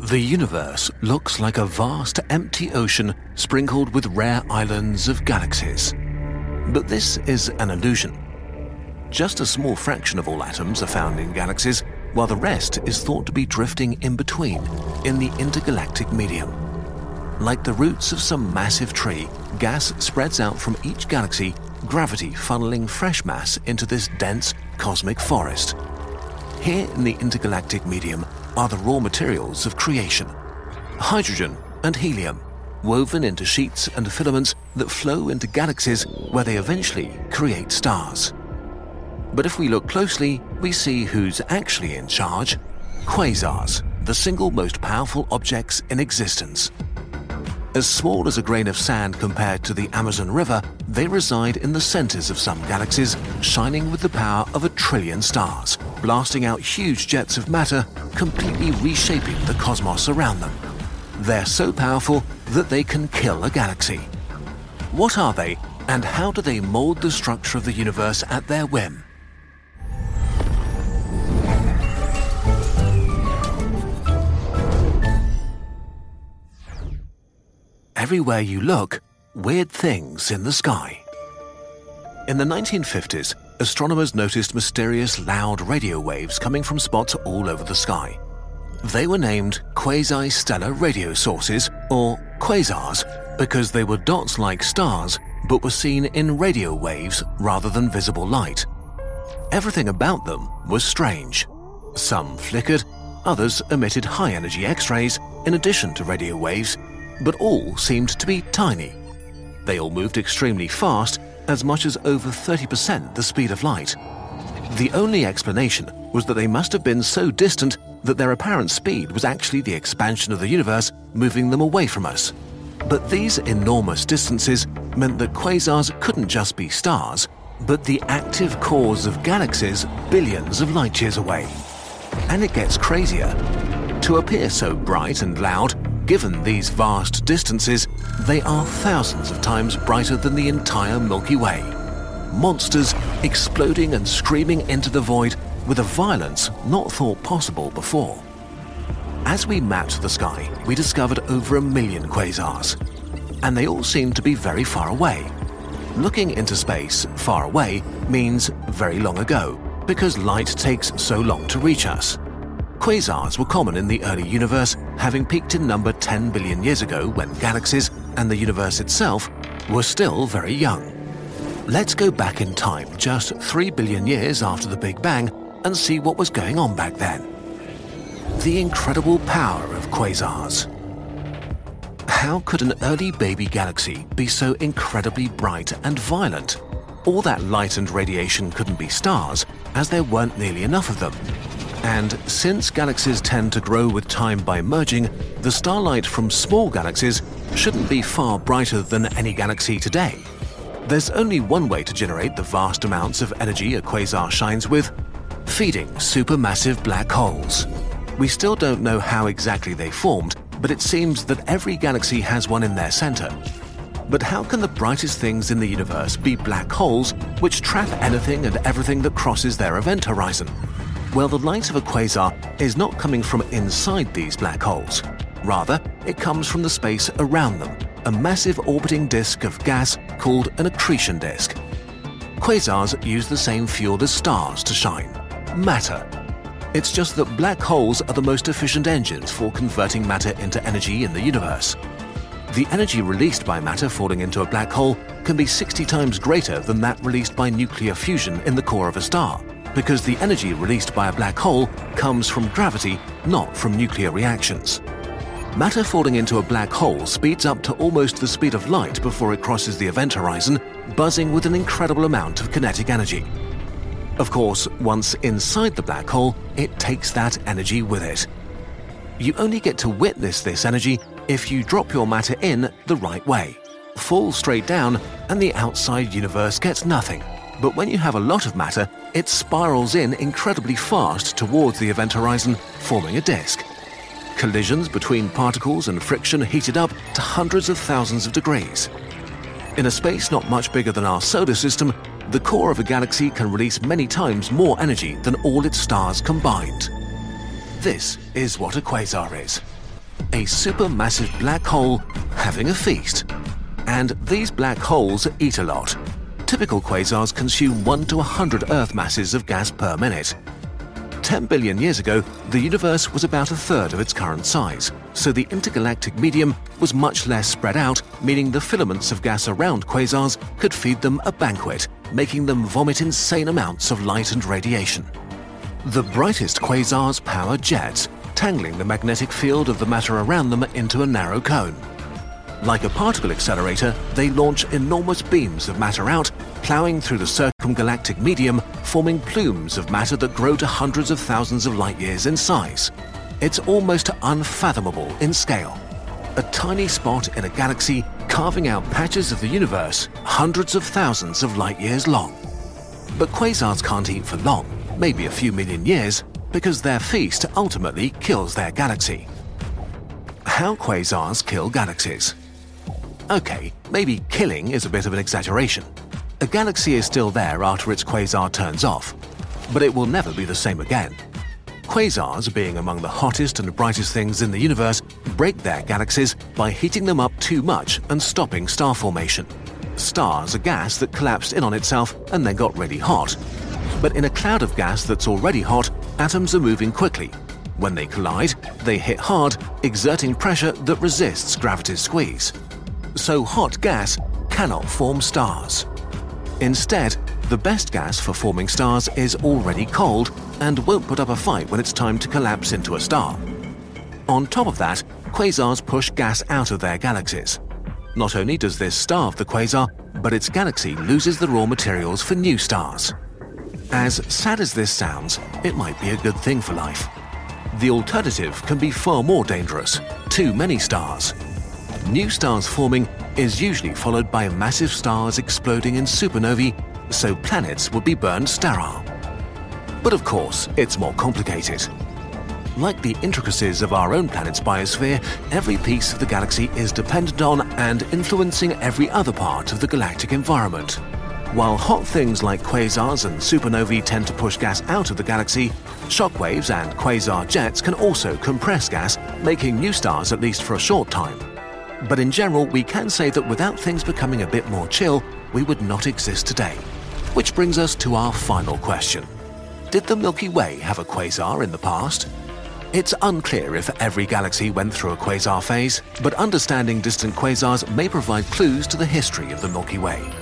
The universe looks like a vast empty ocean sprinkled with rare islands of galaxies. But this is an illusion. Just a small fraction of all atoms are found in galaxies, while the rest is thought to be drifting in between, in the intergalactic medium. Like the roots of some massive tree, gas spreads out from each galaxy, gravity funneling fresh mass into this dense cosmic forest. Here in the intergalactic medium are the raw materials of creation hydrogen and helium, woven into sheets and filaments that flow into galaxies where they eventually create stars. But if we look closely, we see who's actually in charge quasars, the single most powerful objects in existence. As small as a grain of sand compared to the Amazon River, they reside in the centers of some galaxies, shining with the power of a trillion stars, blasting out huge jets of matter, completely reshaping the cosmos around them. They're so powerful that they can kill a galaxy. What are they, and how do they mold the structure of the universe at their whim? Everywhere you look, weird things in the sky. In the 1950s, astronomers noticed mysterious loud radio waves coming from spots all over the sky. They were named quasi-stellar radio sources, or quasars, because they were dots like stars but were seen in radio waves rather than visible light. Everything about them was strange. Some flickered, others emitted high energy X rays in addition to radio waves, but all seemed to be tiny. They all moved extremely fast, as much as over 30% the speed of light. The only explanation was that they must have been so distant that their apparent speed was actually the expansion of the universe moving them away from us. But these enormous distances meant that quasars couldn't just be stars, but the active cores of galaxies billions of light years away. And it gets crazier. To appear so bright and loud, given these vast distances, they are thousands of times brighter than the entire Milky Way. Monsters exploding and screaming into the void with a violence not thought possible before. As we mapped the sky, we discovered over a million quasars, and they all seem to be very far away. Looking into space far away means very long ago, because light takes so long to reach us. Quasars were common in the early universe, having peaked in number 10 billion years ago when galaxies and the universe itself were still very young. Let's go back in time just 3 billion years after the Big Bang and see what was going on back then. The incredible power of quasars. How could an early baby galaxy be so incredibly bright and violent? All that light and radiation couldn't be stars, as there weren't nearly enough of them. And since galaxies tend to grow with time by merging, the starlight from small galaxies shouldn't be far brighter than any galaxy today. There's only one way to generate the vast amounts of energy a quasar shines with feeding supermassive black holes. We still don't know how exactly they formed, but it seems that every galaxy has one in their center. But how can the brightest things in the universe be black holes which trap anything and everything that crosses their event horizon? Well, the light of a quasar is not coming from inside these black holes. Rather, it comes from the space around them, a massive orbiting disk of gas called an accretion disk. Quasars use the same fuel as stars to shine matter. It's just that black holes are the most efficient engines for converting matter into energy in the universe. The energy released by matter falling into a black hole can be 60 times greater than that released by nuclear fusion in the core of a star, because the energy released by a black hole comes from gravity, not from nuclear reactions. Matter falling into a black hole speeds up to almost the speed of light before it crosses the event horizon, buzzing with an incredible amount of kinetic energy. Of course, once inside the black hole, it takes that energy with it. You only get to witness this energy if you drop your matter in the right way, fall straight down, and the outside universe gets nothing. But when you have a lot of matter, it spirals in incredibly fast towards the event horizon, forming a disk. Collisions between particles and friction heated up to hundreds of thousands of degrees. In a space not much bigger than our solar system, the core of a galaxy can release many times more energy than all its stars combined. This is what a quasar is a supermassive black hole having a feast. And these black holes eat a lot. Typical quasars consume 1 to 100 Earth masses of gas per minute, 10 billion years ago, the universe was about a third of its current size, so the intergalactic medium was much less spread out, meaning the filaments of gas around quasars could feed them a banquet, making them vomit insane amounts of light and radiation. The brightest quasars power jets, tangling the magnetic field of the matter around them into a narrow cone. Like a particle accelerator, they launch enormous beams of matter out, ploughing through the circumgalactic medium, forming plumes of matter that grow to hundreds of thousands of light years in size. It's almost unfathomable in scale. A tiny spot in a galaxy carving out patches of the universe hundreds of thousands of light years long. But quasars can't eat for long, maybe a few million years, because their feast ultimately kills their galaxy. How quasars kill galaxies. Okay, maybe killing is a bit of an exaggeration. A galaxy is still there after its quasar turns off, but it will never be the same again. Quasars, being among the hottest and brightest things in the universe, break their galaxies by heating them up too much and stopping star formation. Stars are gas that collapsed in on itself and then got really hot. But in a cloud of gas that's already hot, atoms are moving quickly. When they collide, they hit hard, exerting pressure that resists gravity's squeeze so hot gas cannot form stars. Instead, the best gas for forming stars is already cold and won't put up a fight when it's time to collapse into a star. On top of that, quasars push gas out of their galaxies. Not only does this starve the quasar, but its galaxy loses the raw materials for new stars. As sad as this sounds, it might be a good thing for life. The alternative can be far more dangerous too many stars new stars forming is usually followed by massive stars exploding in supernovae, so planets would be burned sterile. But of course, it's more complicated. Like the intricacies of our own planet's biosphere, every piece of the galaxy is dependent on and influencing every other part of the galactic environment. While hot things like quasars and supernovae tend to push gas out of the galaxy, shockwaves and quasar jets can also compress gas, making new stars at least for a short time. But in general, we can say that without things becoming a bit more chill, we would not exist today. Which brings us to our final question. Did the Milky Way have a quasar in the past? It's unclear if every galaxy went through a quasar phase, but understanding distant quasars may provide clues to the history of the Milky Way.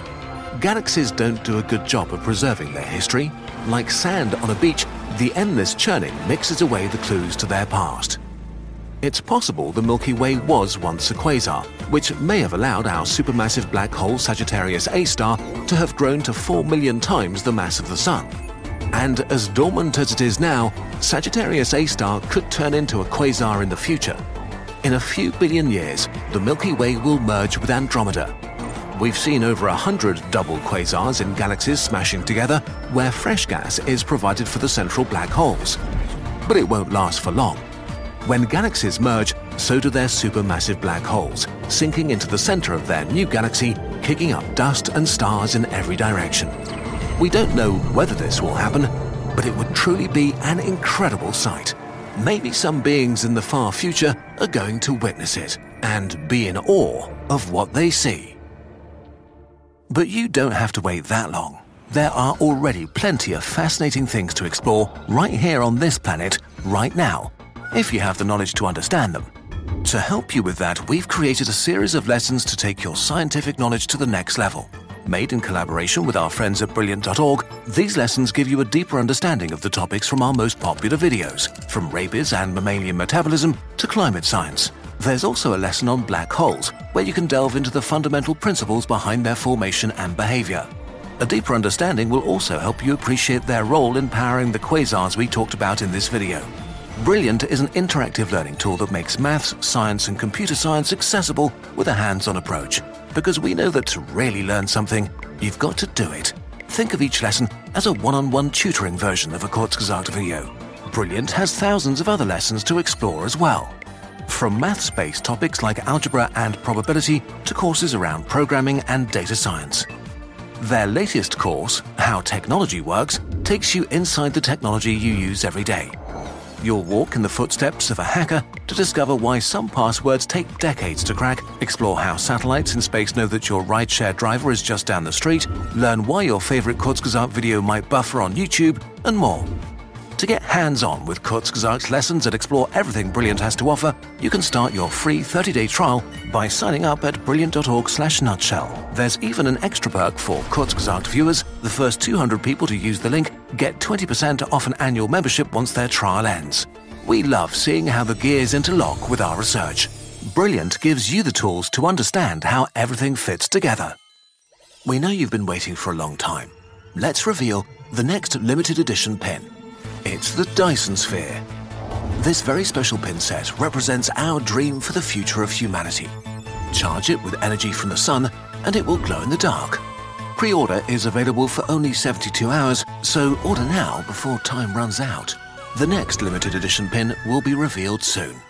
Galaxies don't do a good job of preserving their history. Like sand on a beach, the endless churning mixes away the clues to their past. It's possible the Milky Way was once a quasar, which may have allowed our supermassive black hole Sagittarius A star to have grown to 4 million times the mass of the Sun. And as dormant as it is now, Sagittarius A star could turn into a quasar in the future. In a few billion years, the Milky Way will merge with Andromeda. We've seen over a hundred double quasars in galaxies smashing together, where fresh gas is provided for the central black holes. But it won't last for long. When galaxies merge, so do their supermassive black holes, sinking into the center of their new galaxy, kicking up dust and stars in every direction. We don't know whether this will happen, but it would truly be an incredible sight. Maybe some beings in the far future are going to witness it and be in awe of what they see. But you don't have to wait that long. There are already plenty of fascinating things to explore right here on this planet, right now, if you have the knowledge to understand them. To help you with that, we've created a series of lessons to take your scientific knowledge to the next level. Made in collaboration with our friends at Brilliant.org, these lessons give you a deeper understanding of the topics from our most popular videos, from rabies and mammalian metabolism to climate science. There's also a lesson on black holes, where you can delve into the fundamental principles behind their formation and behavior. A deeper understanding will also help you appreciate their role in powering the quasars we talked about in this video. Brilliant is an interactive learning tool that makes maths, science, and computer science accessible with a hands on approach. Because we know that to really learn something, you've got to do it. Think of each lesson as a one on one tutoring version of a Kurzgesagt video. Brilliant has thousands of other lessons to explore as well. From maths based topics like algebra and probability to courses around programming and data science. Their latest course, How Technology Works, takes you inside the technology you use every day You'll walk in the footsteps of a hacker to discover why some passwords take decades to crack, explore how satellites in space know that your rideshare driver is just down the street, learn why your favorite Kurzgesagt video might buffer on YouTube, and more. To get hands-on with Kurzgesagt's lessons and explore everything Brilliant has to offer, you can start your free 30-day trial by signing up at brilliant.org/slash nutshell. There's even an extra perk for Kurzgesagt viewers. The first 200 people to use the link get 20% off an annual membership once their trial ends. We love seeing how the gears interlock with our research. Brilliant gives you the tools to understand how everything fits together. We know you've been waiting for a long time. Let's reveal the next limited edition pin. It's the Dyson Sphere. This very special pin set represents our dream for the future of humanity. Charge it with energy from the sun and it will glow in the dark. Pre-order is available for only 72 hours, so order now before time runs out. The next limited edition pin will be revealed soon.